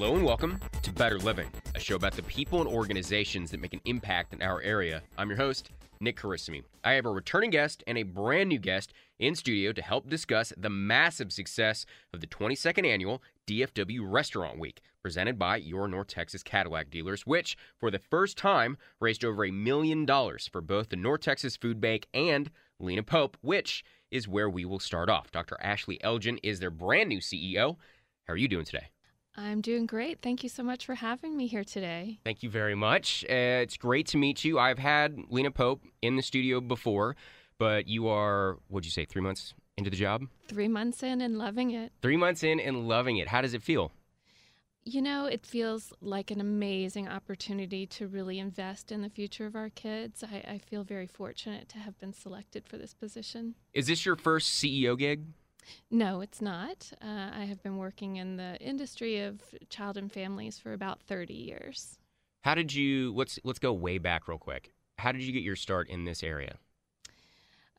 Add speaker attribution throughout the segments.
Speaker 1: Hello and welcome to Better Living, a show about the people and organizations that make an impact in our area. I'm your host, Nick Carissimi. I have a returning guest and a brand new guest in studio to help discuss the massive success of the 22nd annual DFW Restaurant Week, presented by your North Texas Cadillac dealers, which, for the first time, raised over a million dollars for both the North Texas Food Bank and Lena Pope, which is where we will start off. Dr. Ashley Elgin is their brand new CEO. How are you doing today?
Speaker 2: I'm doing great. Thank you so much for having me here today.
Speaker 1: Thank you very much. Uh, it's great to meet you. I've had Lena Pope in the studio before, but you are, what'd you say, three months into the job?
Speaker 2: Three months in and loving it.
Speaker 1: Three months in and loving it. How does it feel?
Speaker 2: You know, it feels like an amazing opportunity to really invest in the future of our kids. I, I feel very fortunate to have been selected for this position.
Speaker 1: Is this your first CEO gig?
Speaker 2: No, it's not. Uh, I have been working in the industry of child and families for about 30 years.
Speaker 1: How did you, let's, let's go way back real quick. How did you get your start in this area?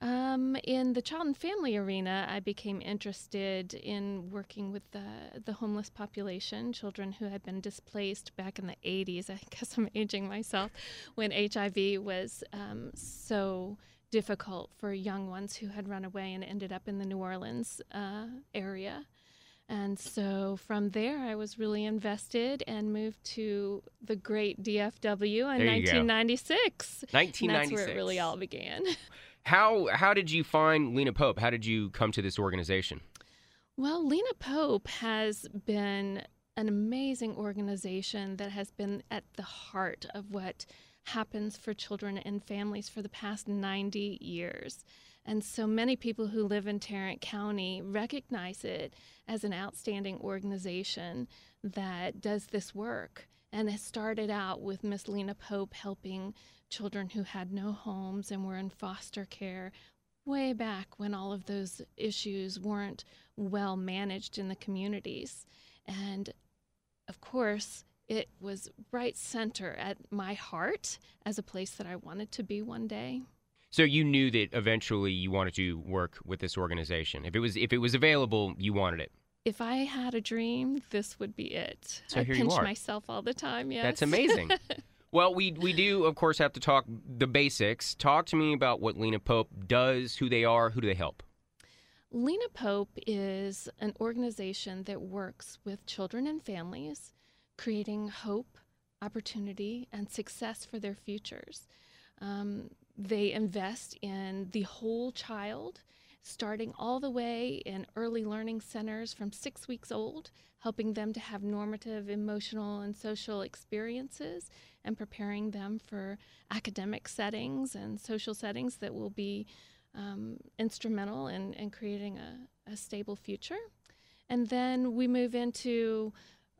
Speaker 2: Um, in the child and family arena, I became interested in working with the, the homeless population, children who had been displaced back in the 80s. I guess I'm aging myself when HIV was um, so difficult for young ones who had run away and ended up in the New Orleans uh, area. And so from there, I was really invested and moved to the great DFW in
Speaker 1: There you go.
Speaker 2: 1996. And
Speaker 1: 1996.
Speaker 2: that's where it really all began.
Speaker 1: How, how did you find Lena Pope? How did you come to this organization?
Speaker 2: Well, Lena Pope has been an amazing organization that has been at the heart of what happens for children and families for the past 90 years. And so many people who live in Tarrant County recognize it as an outstanding organization that does this work. And it started out with Miss Lena Pope helping children who had no homes and were in foster care way back when all of those issues weren't well managed in the communities. And of course, it was right center at my heart as a place that I wanted to be one day.
Speaker 1: So you knew that eventually you wanted to work with this organization. If it was if it was available, you wanted it.
Speaker 2: If I had a dream, this would be it.
Speaker 1: So
Speaker 2: I
Speaker 1: here you
Speaker 2: pinch
Speaker 1: are.
Speaker 2: myself all the time, yes.
Speaker 1: That's amazing. well, we we do of course have to talk the basics. Talk to me about what Lena Pope does, who they are, who do they help.
Speaker 2: Lena Pope is an organization that works with children and families, creating hope, opportunity, and success for their futures. Um, they invest in the whole child, starting all the way in early learning centers from six weeks old, helping them to have normative, emotional, and social experiences, and preparing them for academic settings and social settings that will be um, instrumental in, in creating a, a stable future. And then we move into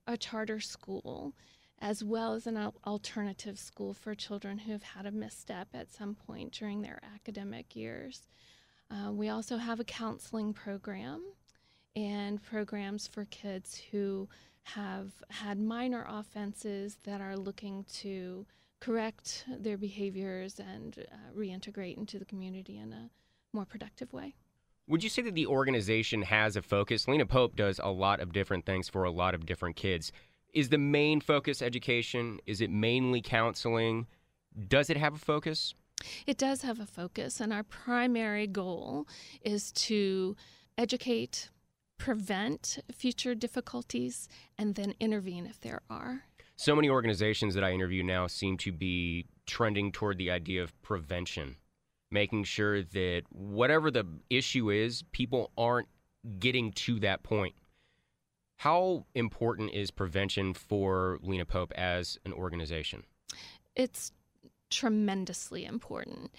Speaker 2: a charter school as well as an alternative school for children who have had a misstep at some point during their academic years. Uh, we also have a counseling program and programs for kids who have had minor offenses that are looking to correct their behaviors and uh, reintegrate into the community in a more productive way.
Speaker 1: Would you say that the organization has a focus? Lena Pope does a lot of different things for a lot of different kids. Is the main focus education? Is it mainly counseling? Does it have a focus?
Speaker 2: It does have a focus, and our primary goal is to educate, prevent future difficulties, and then intervene if there are.
Speaker 1: So many organizations that I interview now seem to be trending toward the idea of prevention, making sure that whatever the issue is, people aren't getting to that point. How important is prevention for Lena Pope as an organization?
Speaker 2: It's tremendously important.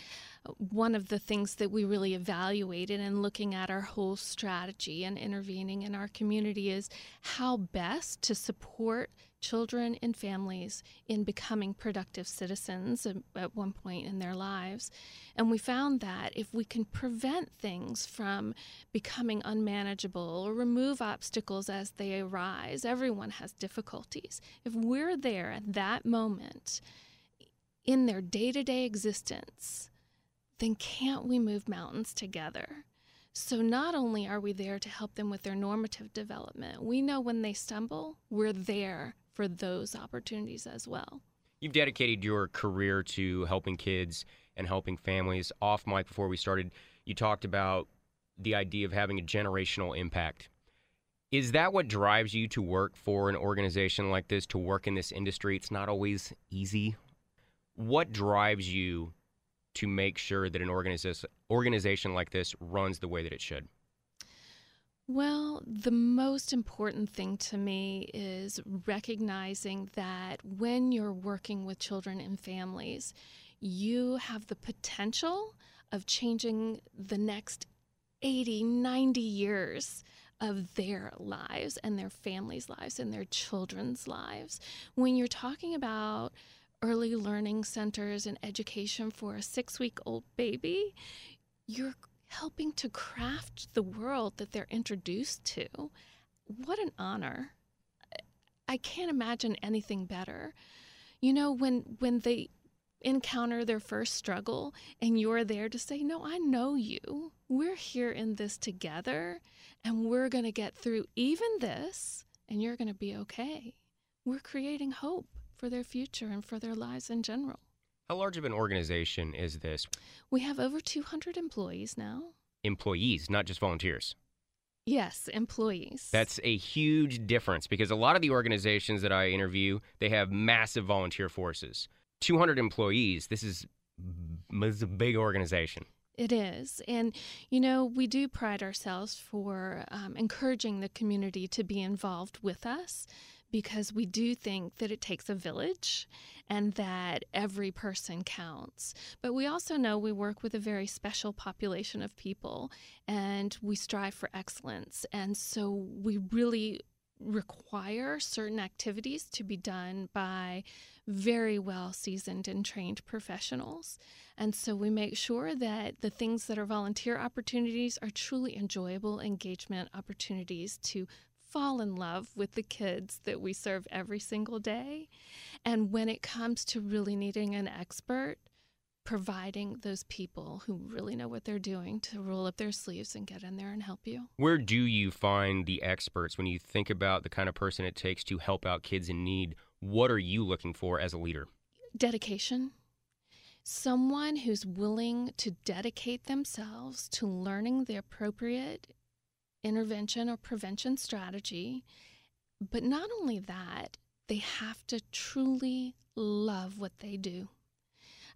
Speaker 2: One of the things that we really evaluated in looking at our whole strategy and intervening in our community is how best to support children and families in becoming productive citizens at one point in their lives. And we found that if we can prevent things from becoming unmanageable or remove obstacles as they arise, everyone has difficulties. If we're there at that moment, in their day to day existence, then can't we move mountains together? So, not only are we there to help them with their normative development, we know when they stumble, we're there for those opportunities as well.
Speaker 1: You've dedicated your career to helping kids and helping families. Off mic before we started, you talked about the idea of having a generational impact. Is that what drives you to work for an organization like this, to work in this industry? It's not always easy what drives you to make sure that an organization organization like this runs the way that it should?
Speaker 2: Well, the most important thing to me is recognizing that when you're working with children and families, you have the potential of changing the next 80, 90 years of their lives and their families' lives and their children's lives. When you're talking about early learning centers and education for a six week old baby, you're helping to craft the world that they're introduced to. What an honor. I can't imagine anything better. You know, when when they encounter their first struggle and you're there to say, No, I know you. We're here in this together and we're going to get through even this and you're going to be okay. We're creating hope for their future and for their lives in general.
Speaker 1: How large of an organization is this?
Speaker 2: We have over 200 employees now.
Speaker 1: Employees, not just volunteers.
Speaker 2: Yes, employees.
Speaker 1: That's a huge difference because a lot of the organizations that I interview, they have massive volunteer forces. 200 employees, this is, this is a big organization.
Speaker 2: It is. And, you know, we do pride ourselves for um, encouraging the community to be involved with us because we do think that it takes a village and that every person counts. But we also know we work with a very special population of people and we strive for excellence. And so we really require certain activities to be done by very well seasoned and trained professionals. And so we make sure that the things that are volunteer opportunities are truly enjoyable engagement opportunities to fall in love with the kids that we serve every single day. And when it comes to really needing an expert, providing those people who really know what they're doing to roll up their sleeves and get in there and help you.
Speaker 1: Where do you find the experts when you think about the kind of person it takes to help out kids in need? What are you looking for as a leader?
Speaker 2: Dedication. Someone who's willing to dedicate themselves to learning the appropriate intervention or prevention strategy. But not only that, they have to truly love what they do.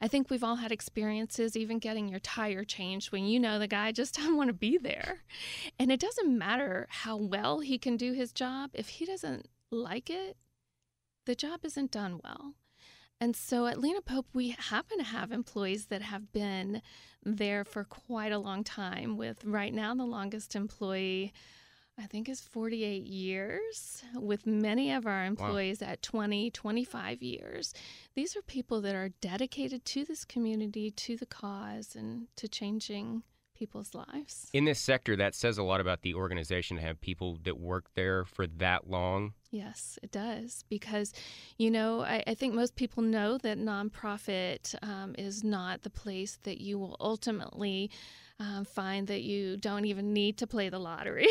Speaker 2: I think we've all had experiences, even getting your tire changed, when you know the guy just doesn't want to be there. And it doesn't matter how well he can do his job, if he doesn't like it, the job isn't done well. And so at Lena Pope, we happen to have employees that have been there for quite a long time, with right now the longest employee. I think is 48 years, with many of our employees wow. at 20, 25 years. These are people that are dedicated to this community, to the cause, and to changing people's lives.
Speaker 1: In this sector, that says a lot about the organization to have people that work there for that long.
Speaker 2: Yes, it does. Because, you know, I, I think most people know that nonprofit um, is not the place that you will ultimately. Um, find that you don't even need to play the lottery.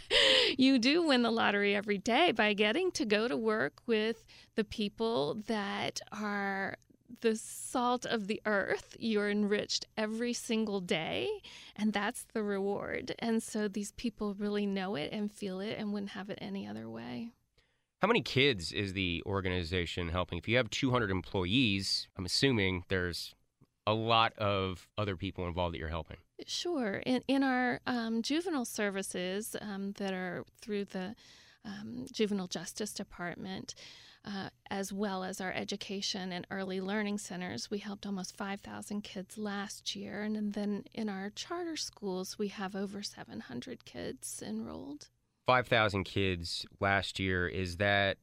Speaker 2: you do win the lottery every day by getting to go to work with the people that are the salt of the earth. You're enriched every single day, and that's the reward. And so these people really know it and feel it and wouldn't have it any other way.
Speaker 1: How many kids is the organization helping? If you have 200 employees, I'm assuming there's a lot of other people involved that you're helping.
Speaker 2: Sure. In, in our um, juvenile services um, that are through the um, Juvenile Justice Department, uh, as well as our education and early learning centers, we helped almost 5,000 kids last year. And then in our charter schools, we have over 700 kids enrolled.
Speaker 1: 5,000 kids last year. Is that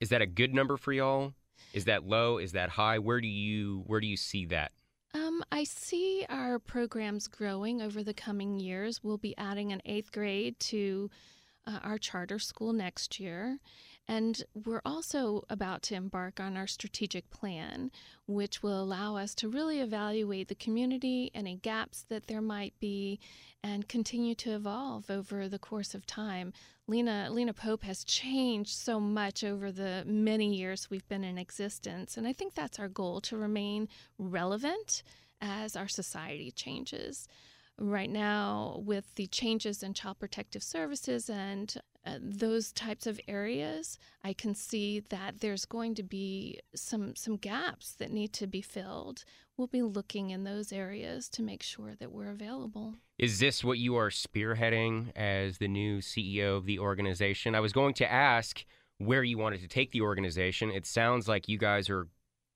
Speaker 1: is that a good number for y'all? Is that low? Is that high? Where do you where do you see that?
Speaker 2: Um, I see our programs growing over the coming years. We'll be adding an eighth grade to uh, our charter school next year. And we're also about to embark on our strategic plan, which will allow us to really evaluate the community, any gaps that there might be, and continue to evolve over the course of time. Lena, Lena Pope has changed so much over the many years we've been in existence, and I think that's our goal to remain relevant as our society changes right now with the changes in child protective services and uh, those types of areas i can see that there's going to be some some gaps that need to be filled. We'll be looking in those areas to make sure that we're available.
Speaker 1: Is this what you are spearheading as the new ceo of the organization? I was going to ask where you wanted to take the organization. It sounds like you guys are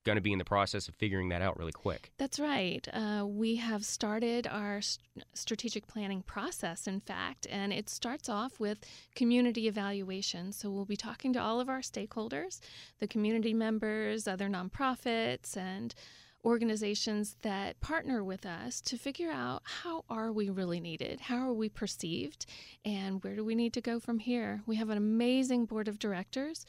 Speaker 1: going to be in the process of figuring that out really quick.
Speaker 2: That's right. Uh, we have started our st- strategic planning process, in fact, and it starts off with community evaluation. So we'll be talking to all of our stakeholders, the community members, other nonprofits, and organizations that partner with us to figure out how are we really needed how are we perceived and where do we need to go from here we have an amazing board of directors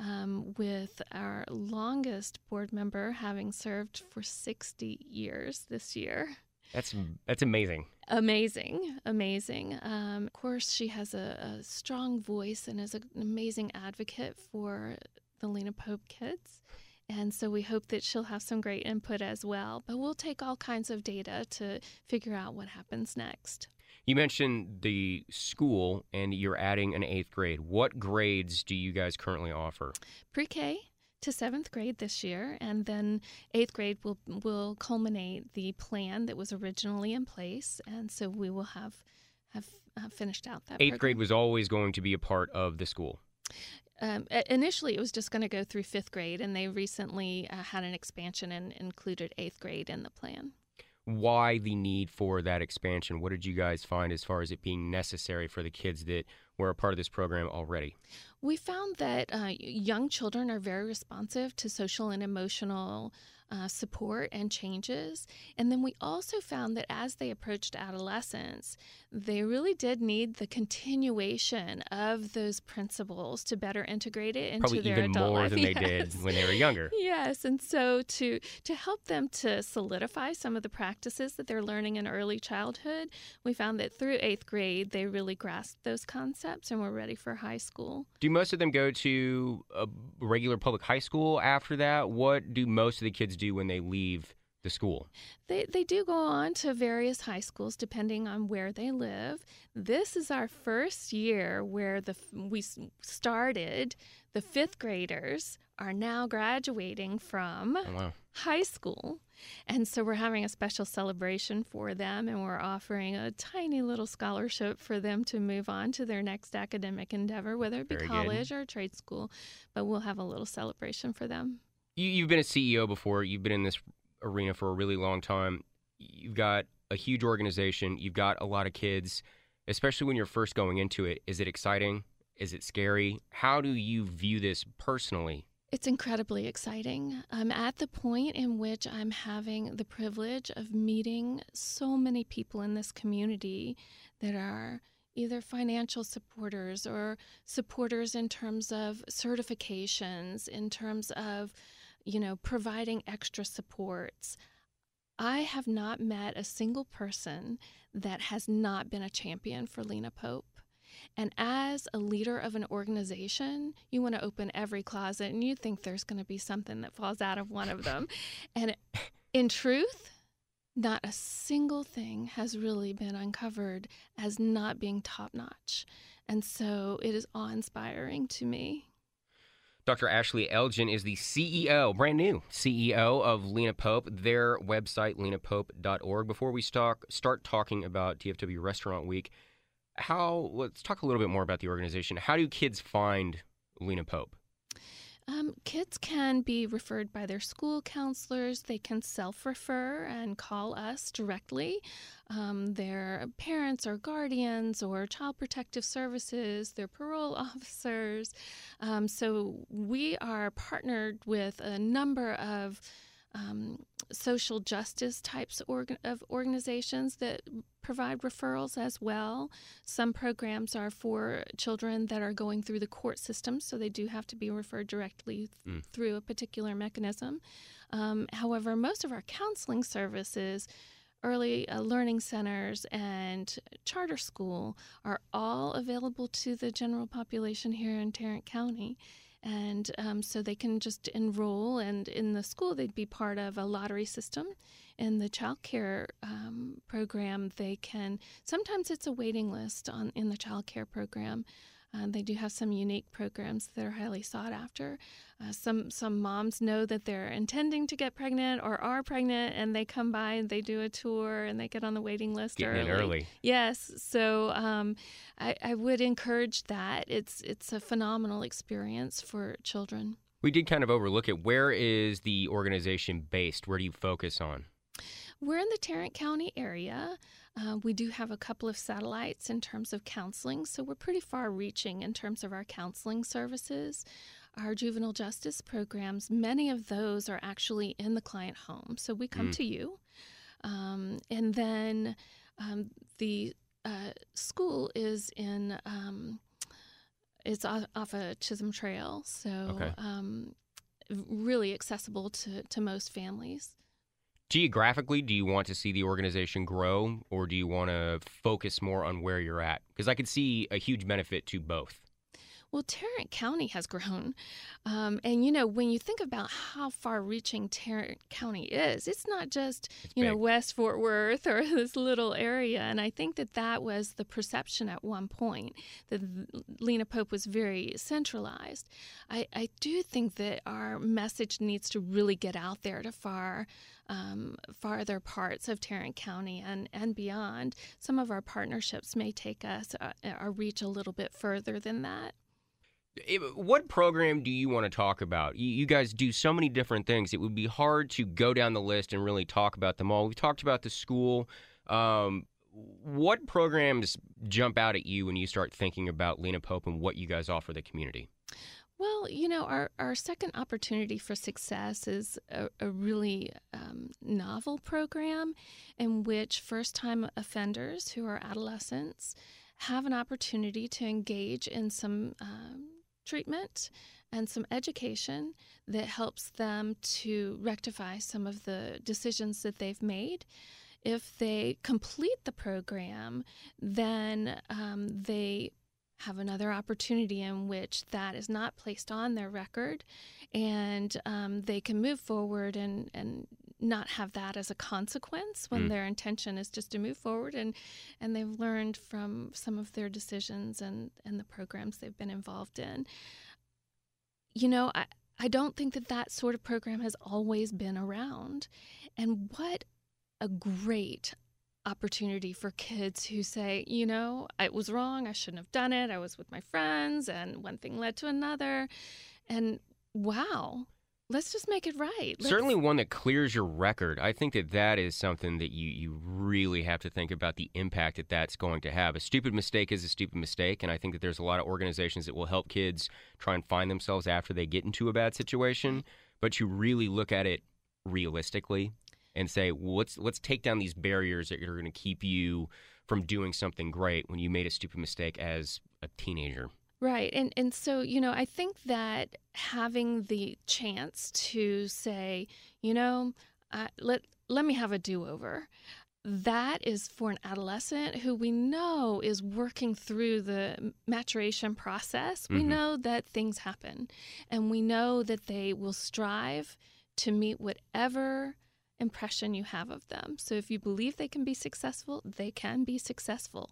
Speaker 2: um, with our longest board member having served for 60 years this year.
Speaker 1: That's that's amazing.
Speaker 2: Amazing, amazing. Um, of course, she has a, a, strong voice and is an amazing advocate for the Lena Pope kids. And so we hope that she'll have some great input as well. But we'll take all kinds of data to figure out what happens next.
Speaker 1: You mentioned the school and you're adding an eighth grade. What grades do you guys currently offer?
Speaker 2: Pre K to seventh grade this year, and then eighth grade will will culminate the plan that was originally in place, and so we will have have uh, finished out that.
Speaker 1: Eighth
Speaker 2: program.
Speaker 1: grade was always going to be a part of the school.
Speaker 2: Um, initially, it was just going to go through fifth grade, and they recently uh, had an expansion and included eighth grade in the plan
Speaker 1: why the need for that expansion? What did you guys find as far as it being necessary for the kids that were a part of this program already?
Speaker 2: We found that uh, young children are very responsive to social and emotional uh, support and changes. And then we also found that as they approached adolescence, they really did need the continuation of those principles to better integrate it into.
Speaker 1: Probably
Speaker 2: their
Speaker 1: even
Speaker 2: adult
Speaker 1: more
Speaker 2: life.
Speaker 1: than
Speaker 2: yes.
Speaker 1: they did when they were younger.
Speaker 2: Yes, and so to to help them to solidify some of the practices that they're learning in early childhood, we found that through eighth grade they really grasped those concepts and were ready for high school.
Speaker 1: Do most of them go to a regular public high school after that? What do most of the kids do when they leave the school?
Speaker 2: They, they do go on to various high schools depending on where they live. This is our first year where the we started the fifth graders are now graduating from
Speaker 1: oh, wow.
Speaker 2: high school. And so we're having a special celebration for them, and we're offering a tiny little scholarship for them to move on to their next academic endeavor, whether it be
Speaker 1: Very
Speaker 2: college good. or trade school. But we'll have a little celebration for them.
Speaker 1: You, you've been a CEO before. You've been in this arena for a really long time. You've got a huge organization. You've got a lot of kids, especially when you're first going into it. Is it exciting? Is it scary? How do you view this personally?
Speaker 2: It's incredibly exciting. I'm at the point in which I'm having the privilege of meeting so many people in this community that are either financial supporters or supporters in terms of certifications, in terms of you know, providing extra supports. I have not met a single person that has not been a champion for Lena Pope. And as a leader of an organization, you want to open every closet and you think there's going to be something that falls out of one of them. and in truth, not a single thing has really been uncovered as not being top notch. And so it is awe inspiring to me.
Speaker 1: Dr. Ashley Elgin is the CEO, brand new CEO of Lena Pope, their website, lenapope.org. Before we start, start talking about DFW Restaurant Week, how let's talk a little bit more about the organization. How do kids find Lena Pope?
Speaker 2: Um, kids can be referred by their school counselors. They can self refer and call us directly. Um, their parents or guardians or child protective services, their parole officers. Um, so we are partnered with a number of um, social justice types of organizations that provide referrals as well. Some programs are for children that are going through the court system, so they do have to be referred directly th- mm. through a particular mechanism. Um, however, most of our counseling services early uh, learning centers and charter school are all available to the general population here in Tarrant County and um, so they can just enroll and in the school they'd be part of a lottery system. In the child care um, program they can sometimes it's a waiting list on in the child care program uh, they do have some unique programs that are highly sought after. Uh, some some moms know that they're intending to get pregnant or are pregnant, and they come by and they do a tour and they get on the waiting list
Speaker 1: Getting
Speaker 2: early.
Speaker 1: early.
Speaker 2: Yes, so um, I, I would encourage that. It's it's a phenomenal experience for children.
Speaker 1: We did kind of overlook it. Where is the organization based? Where do you focus on?
Speaker 2: We're in the Tarrant County area. Uh, we do have a couple of satellites in terms of counseling, so we're pretty far reaching in terms of our counseling services. Our juvenile justice programs, many of those are actually in the client home. So we come mm. to you. Um, and then um, the uh, school is in, um, it's off, off a Chisholm Trail. So okay. Um, really accessible to, to most families
Speaker 1: geographically do you want to see the organization grow or do you want to focus more on where you're at? Because i could see a huge benefit to both
Speaker 2: well, Tarrant County has grown. Um, and, you know, when you think about how far reaching Tarrant County is, it's not just, it's you big. know, West Fort Worth or this little area. And I think that that was the perception at one point that Lena Pope was very centralized. I, I do think that our message needs to really get out there to far. Um, farther parts of Tarrant County and, and beyond. Some of our partnerships may take us uh, our reach a little bit further than that
Speaker 1: what program do you want to talk about? You, guys do so many different things. It would be hard to go down the list and really talk about them all. We've talked about the school. Um, what programs jump out at you when you start thinking about Lena Pope and what you guys offer the community?
Speaker 2: Well, you know, our, our second opportunity for success is a, a really um, novel program in which first time offenders who are adolescents have an opportunity to engage in some um, treatment and some education that helps them to rectify some of the decisions that they've made. If they complete the program, then um, they have another opportunity in which that is not placed on their record and um, they can move forward and, and not have that as a consequence when mm. their intention is just to move forward and and they've learned from some of their decisions and and the programs they've been involved in you know i i don't think that that sort of program has always been around and what a great opportunity for kids who say, you know, I was wrong, I shouldn't have done it. I was with my friends and one thing led to another. And wow, let's just make it right. Let's...
Speaker 1: Certainly one that clears your record. I think that that is something that you you really have to think about the impact that that's going to have. A stupid mistake is a stupid mistake, and I think that there's a lot of organizations that will help kids try and find themselves after they get into a bad situation, mm-hmm. but you really look at it realistically and say, well, let's let's take down these barriers that are going to keep you from doing something great when you made a stupid mistake as a teenager.
Speaker 2: Right. And and so, you know, I think that having the chance to say, you know, uh, let let me have a do-over. that is for an adolescent who we know is working through the maturation process. We
Speaker 1: Mhm.
Speaker 2: know that things happen, and we know that they will strive to meet whatever impression you have of them. So if you believe they can be successful, they can be successful.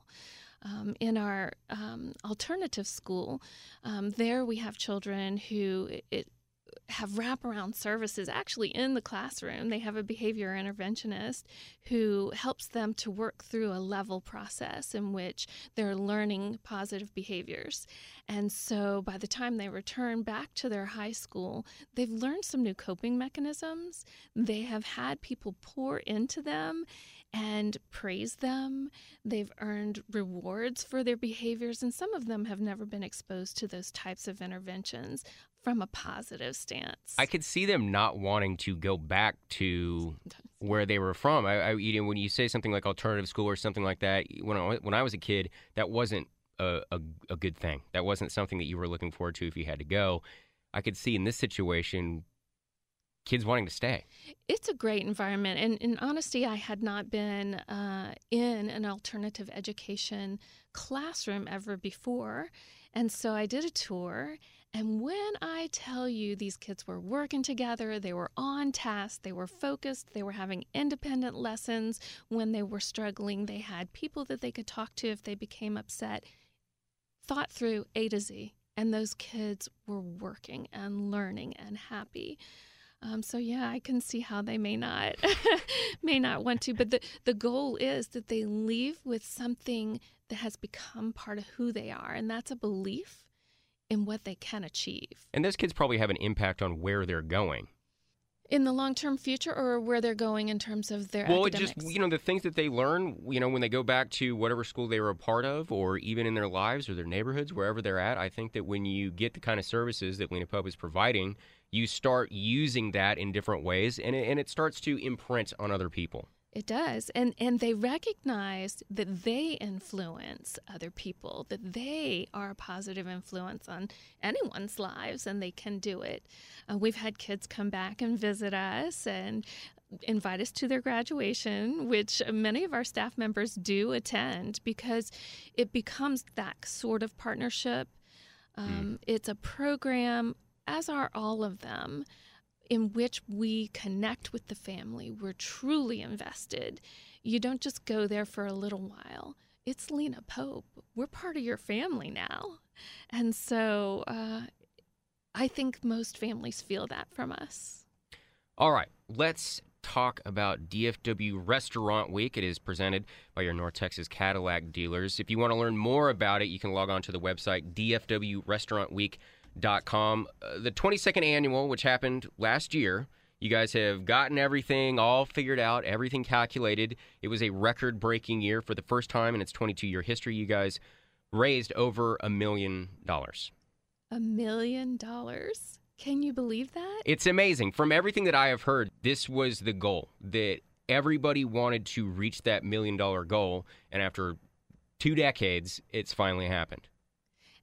Speaker 2: Um, in our um, alternative school, um, there we have children who it, have wraparound services actually in the classroom. They have a behavior interventionist who helps them to work through a level process in which they're learning positive behaviors. And so by the time they return back to their high school, they've learned some new coping mechanisms. They have had people pour into them and praise them. They've earned rewards for their behaviors, and some of them have never been exposed to those types of interventions from a positive stance.
Speaker 1: I could see them not wanting to go back to where they were from. I, I you know, when you say something like alternative school or something like that, when I, when I was a kid, that wasn't a, a, a good thing. That wasn't something that you were looking forward to if you had to go. I could see in this situation kids wanting to stay.
Speaker 2: It's a great environment. And in honesty, I had not been uh, in an alternative education classroom ever before. And so I did a tour. And when I tell you these kids were working together, they were on task, they were focused, they were having independent lessons when they were struggling, they had people that they could talk to if they became upset, thought through A to Z. And those kids were working and learning and happy. Um, so yeah, I can see how they may not may not want to, but the the goal is that they leave with something that has become part of who they are, and that's a belief in what they can achieve
Speaker 1: And those kids probably have an impact on where they're going.
Speaker 2: in the long term future, or where they're going in terms of their
Speaker 1: Well, it
Speaker 2: academics.
Speaker 1: just you know the things that they learn, you know, when they go back to whatever school they were a part of, or even in their lives or their neighborhoods, wherever they're at. I think that when you get the kind of services that Lena Pope is providing, you start using that in different ways, and it, and it starts to imprint on other people.
Speaker 2: It does. And and they recognize that they influence other people, that they are a positive influence on anyone's lives and they can do it. Uh, we've had kids come back and visit us and invite us to their graduation, which many of our staff members do attend because it becomes that sort of partnership. Um, It's a program, as are all of them, in which we connect with the family. We're truly invested. You don't just go there for a little while. It's Lena Pope. We're part of your family now. And so uh, I think most families feel that from us.
Speaker 1: All right, let's talk about DFW Restaurant Week. It is presented by your North Texas Cadillac dealers. If you want to learn more about it, you can log on to the website dfwrestaurantweek.com. Uh, the 22nd annual, which happened last year, you guys have gotten everything all figured out, everything calculated. It was a record breaking year for the first time in its 22 year history. You guys raised over a million dollars.
Speaker 2: A million dollars. Can you believe that?
Speaker 1: It's amazing. From everything that I have heard, this was the goal that everybody wanted to reach that million dollar goal. And after two decades, it's finally happened.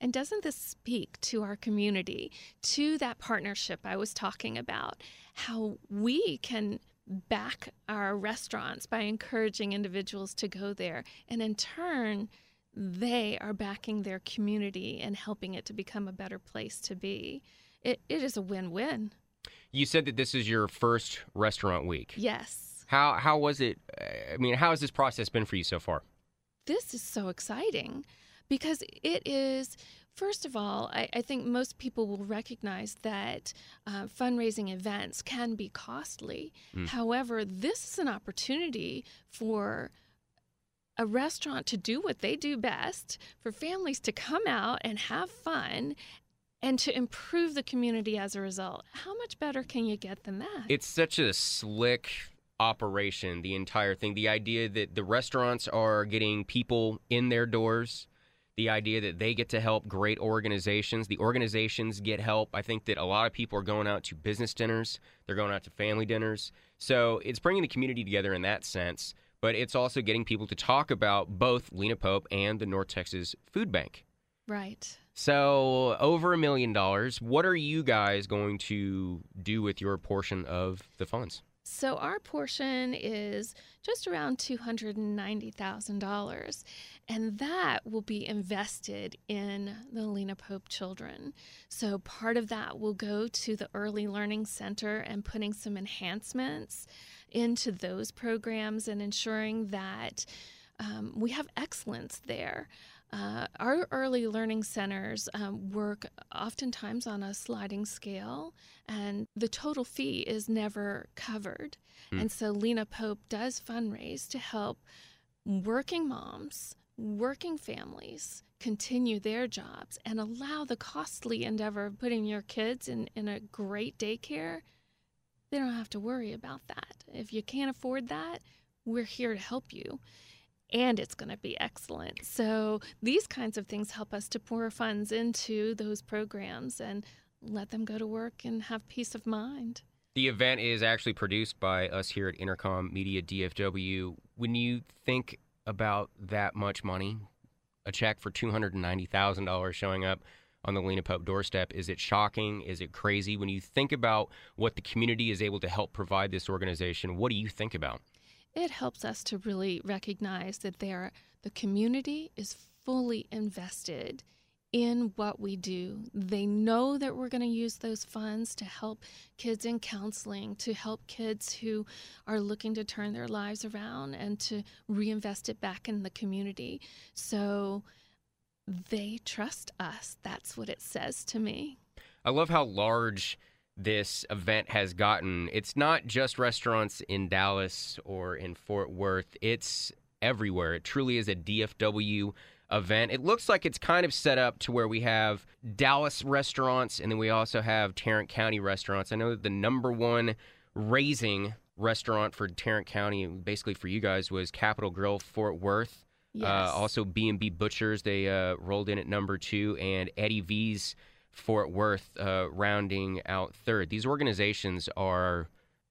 Speaker 2: And doesn't this speak to our community, to that partnership I was talking about? How we can back our restaurants by encouraging individuals to go there. And in turn, they are backing their community and helping it to become a better place to be. It, it is a win win.
Speaker 1: You said that this is your first restaurant week.
Speaker 2: Yes.
Speaker 1: How how was it? Uh, I mean, how has this process been for you so far?
Speaker 2: this is so exciting because it is first of all i, I think most people will recognize that uh, fundraising events can be costly
Speaker 1: Mm.
Speaker 2: however this is an opportunity for a restaurant to do what they do best for families to come out and have fun and to improve the community as a result how much better can you get than that
Speaker 1: It's such a slick operation, the entire thing. The idea that the restaurants are getting people in their doors, the idea that they get to help great organizations, the organizations get help. I think that a lot of people are going out to business dinners, they're going out to family dinners. So it's bringing the community together in that sense, but it's also getting people to talk about both Lena Pope and the North Texas Food Bank.
Speaker 2: right
Speaker 1: So, over a million dollars. What are you guys going to do with your portion of the funds?
Speaker 2: So our portion is just around $290,000, and that will be invested in the Lena Pope children. So part of that will go to the Early Learning Center and putting some enhancements into those programs and ensuring that um, we have excellence there. Uh, our early learning centers um, work oftentimes on a sliding scale, and the total fee is never covered. Mm. And so Lena Pope does fundraise to help working moms, working families continue their jobs and allow the costly endeavor of putting your kids in, in a great daycare. They don't have to worry about that. If you can't afford that, we're here to help you and it's going to be excellent. So these kinds of things help us to pour funds into those programs and let them go to work and have peace of mind.
Speaker 1: The event is actually produced by us here at Intercom Media DFW. When you think about that much money, a check for $290,000 showing up on the Lena Pope doorstep, is it shocking? Is it crazy? When you think about what the community is able to help provide this organization, what do you think about?
Speaker 2: It helps us to really recognize that there the community is fully invested in what we do. They know that we're going to use those funds to help kids in counseling, to help kids who are looking to turn their lives around and to reinvest it back in the community. So they trust us. That's what it says to me.
Speaker 1: I love how large this event has gotten. It's not just restaurants in Dallas or in Fort Worth, it's everywhere. It truly is a DFW event. It looks like it's kind of set up to where we have Dallas restaurants and then we also have Tarrant County restaurants. I know that the number one raising restaurant for Tarrant County, basically for you guys, was Capital Grille Fort Worth. Uh, yes. Uh, also, B&B Butchers, they uh, rolled in at number two, and Eddie V's Fort Worth uh, rounding out third. These organizations are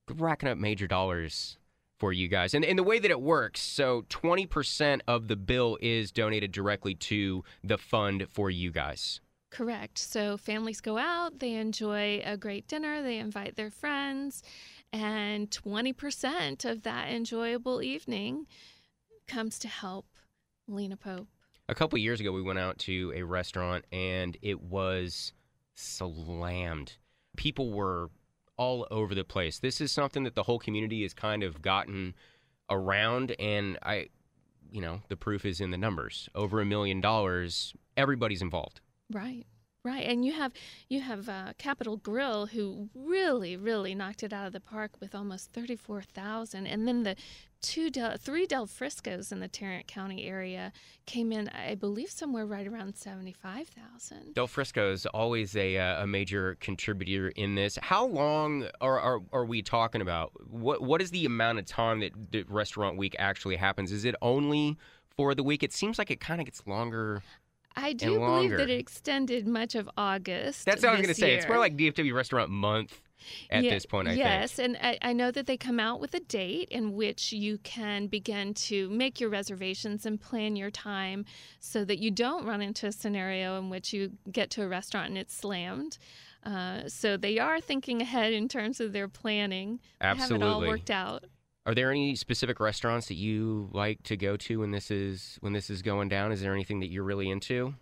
Speaker 1: racking up major dollars for you guys. And, and the way that it works, so 20% of the bill is donated directly to the fund for you guys.
Speaker 2: Correct. So families go out, they enjoy a great dinner, they invite their friends, and 20% of that enjoyable evening comes to help Lena Pope
Speaker 1: a couple years ago we went out to a restaurant and it was slammed. People were all over the place. This is something that the whole community has kind of gotten around and I you know, the proof is in the numbers. Over a million dollars, everybody's involved.
Speaker 2: Right. Right, and you have you have uh, Capital Grille who really really knocked it out of the park with almost thirty four thousand, and then the two Del, three Del Friscos in the Tarrant County area came in, I believe, somewhere right around seventy five thousand.
Speaker 1: Del Frisco is always a uh, a major contributor in this. How long are, are are we talking about? What what is the amount of time that, that Restaurant Week actually happens? Is it only for the week? It seems like it kind of gets longer.
Speaker 2: I do believe that it extended much of August.
Speaker 1: That's what I was going to say. It's more like DFW Restaurant Month at yeah, this point, I
Speaker 2: yes,
Speaker 1: think.
Speaker 2: and I, I, know that they come out with a date in which you can begin to make your reservations and plan your time so that you don't run into a scenario in which you get to a restaurant and it's slammed. Uh, so they are thinking ahead in terms of their planning.
Speaker 1: Absolutely.
Speaker 2: They have it all worked out.
Speaker 1: Are there any specific restaurants that you like to go to when this is when this is going down? Is there anything that you're really into?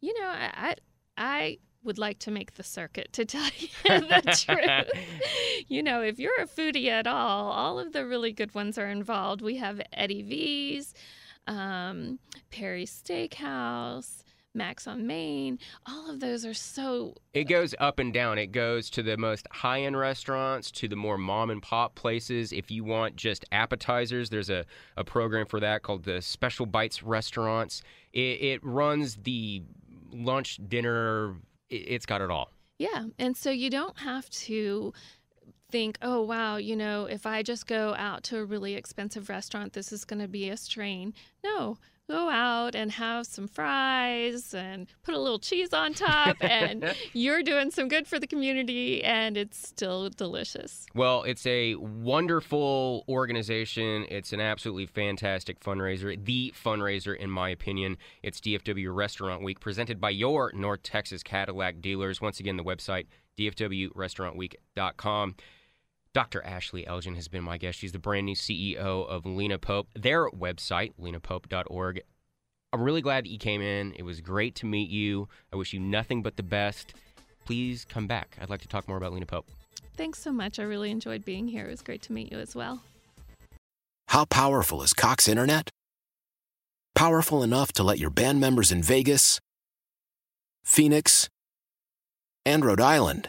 Speaker 2: You know, I I would like to make the circuit to tell you the truth. you know, if you're a foodie at all, all of the really good ones are involved. We have Eddie V's, um, Perry's Steakhouse, Max on Main. All of those are so.
Speaker 1: It goes up and down. It goes to the most high end restaurants, to the more mom and pop places. If you want just appetizers, there's a, a program for that called the Special Bites Restaurants. It, it runs the lunch, dinner, it, it's got it all.
Speaker 2: Yeah. And so you don't have to think, oh, wow, you know, if I just go out to a really expensive restaurant, this is going to be a strain. No, go out and have some fries and put a little cheese on top and you're doing some good for the community and it's still delicious.
Speaker 1: Well, it's a wonderful organization. It's an absolutely fantastic fundraiser. The fundraiser in my opinion. It's DFW Restaurant Week presented by your North Texas Cadillac dealers. Once again, the website dfwrestaurantweek.com. Dr. Ashley Elgin has been my guest. She's the brand new CEO of Lena Pope. Their website, lenapope.org. I'm really glad that you came in. It was great to meet you. I wish you nothing but the best. Please come back. I'd like to talk more about Lena Pope.
Speaker 2: Thanks so much. I really enjoyed being here. It was great to meet you as well.
Speaker 3: How powerful is Cox Internet? Powerful enough to let your band members in Vegas, Phoenix, and Rhode Island